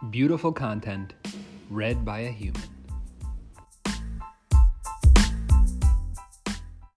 Beautiful content read by a human.